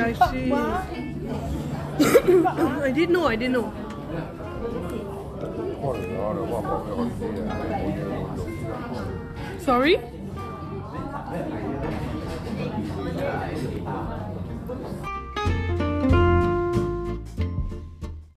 I see. I didn't know, I didn't know. Sorry?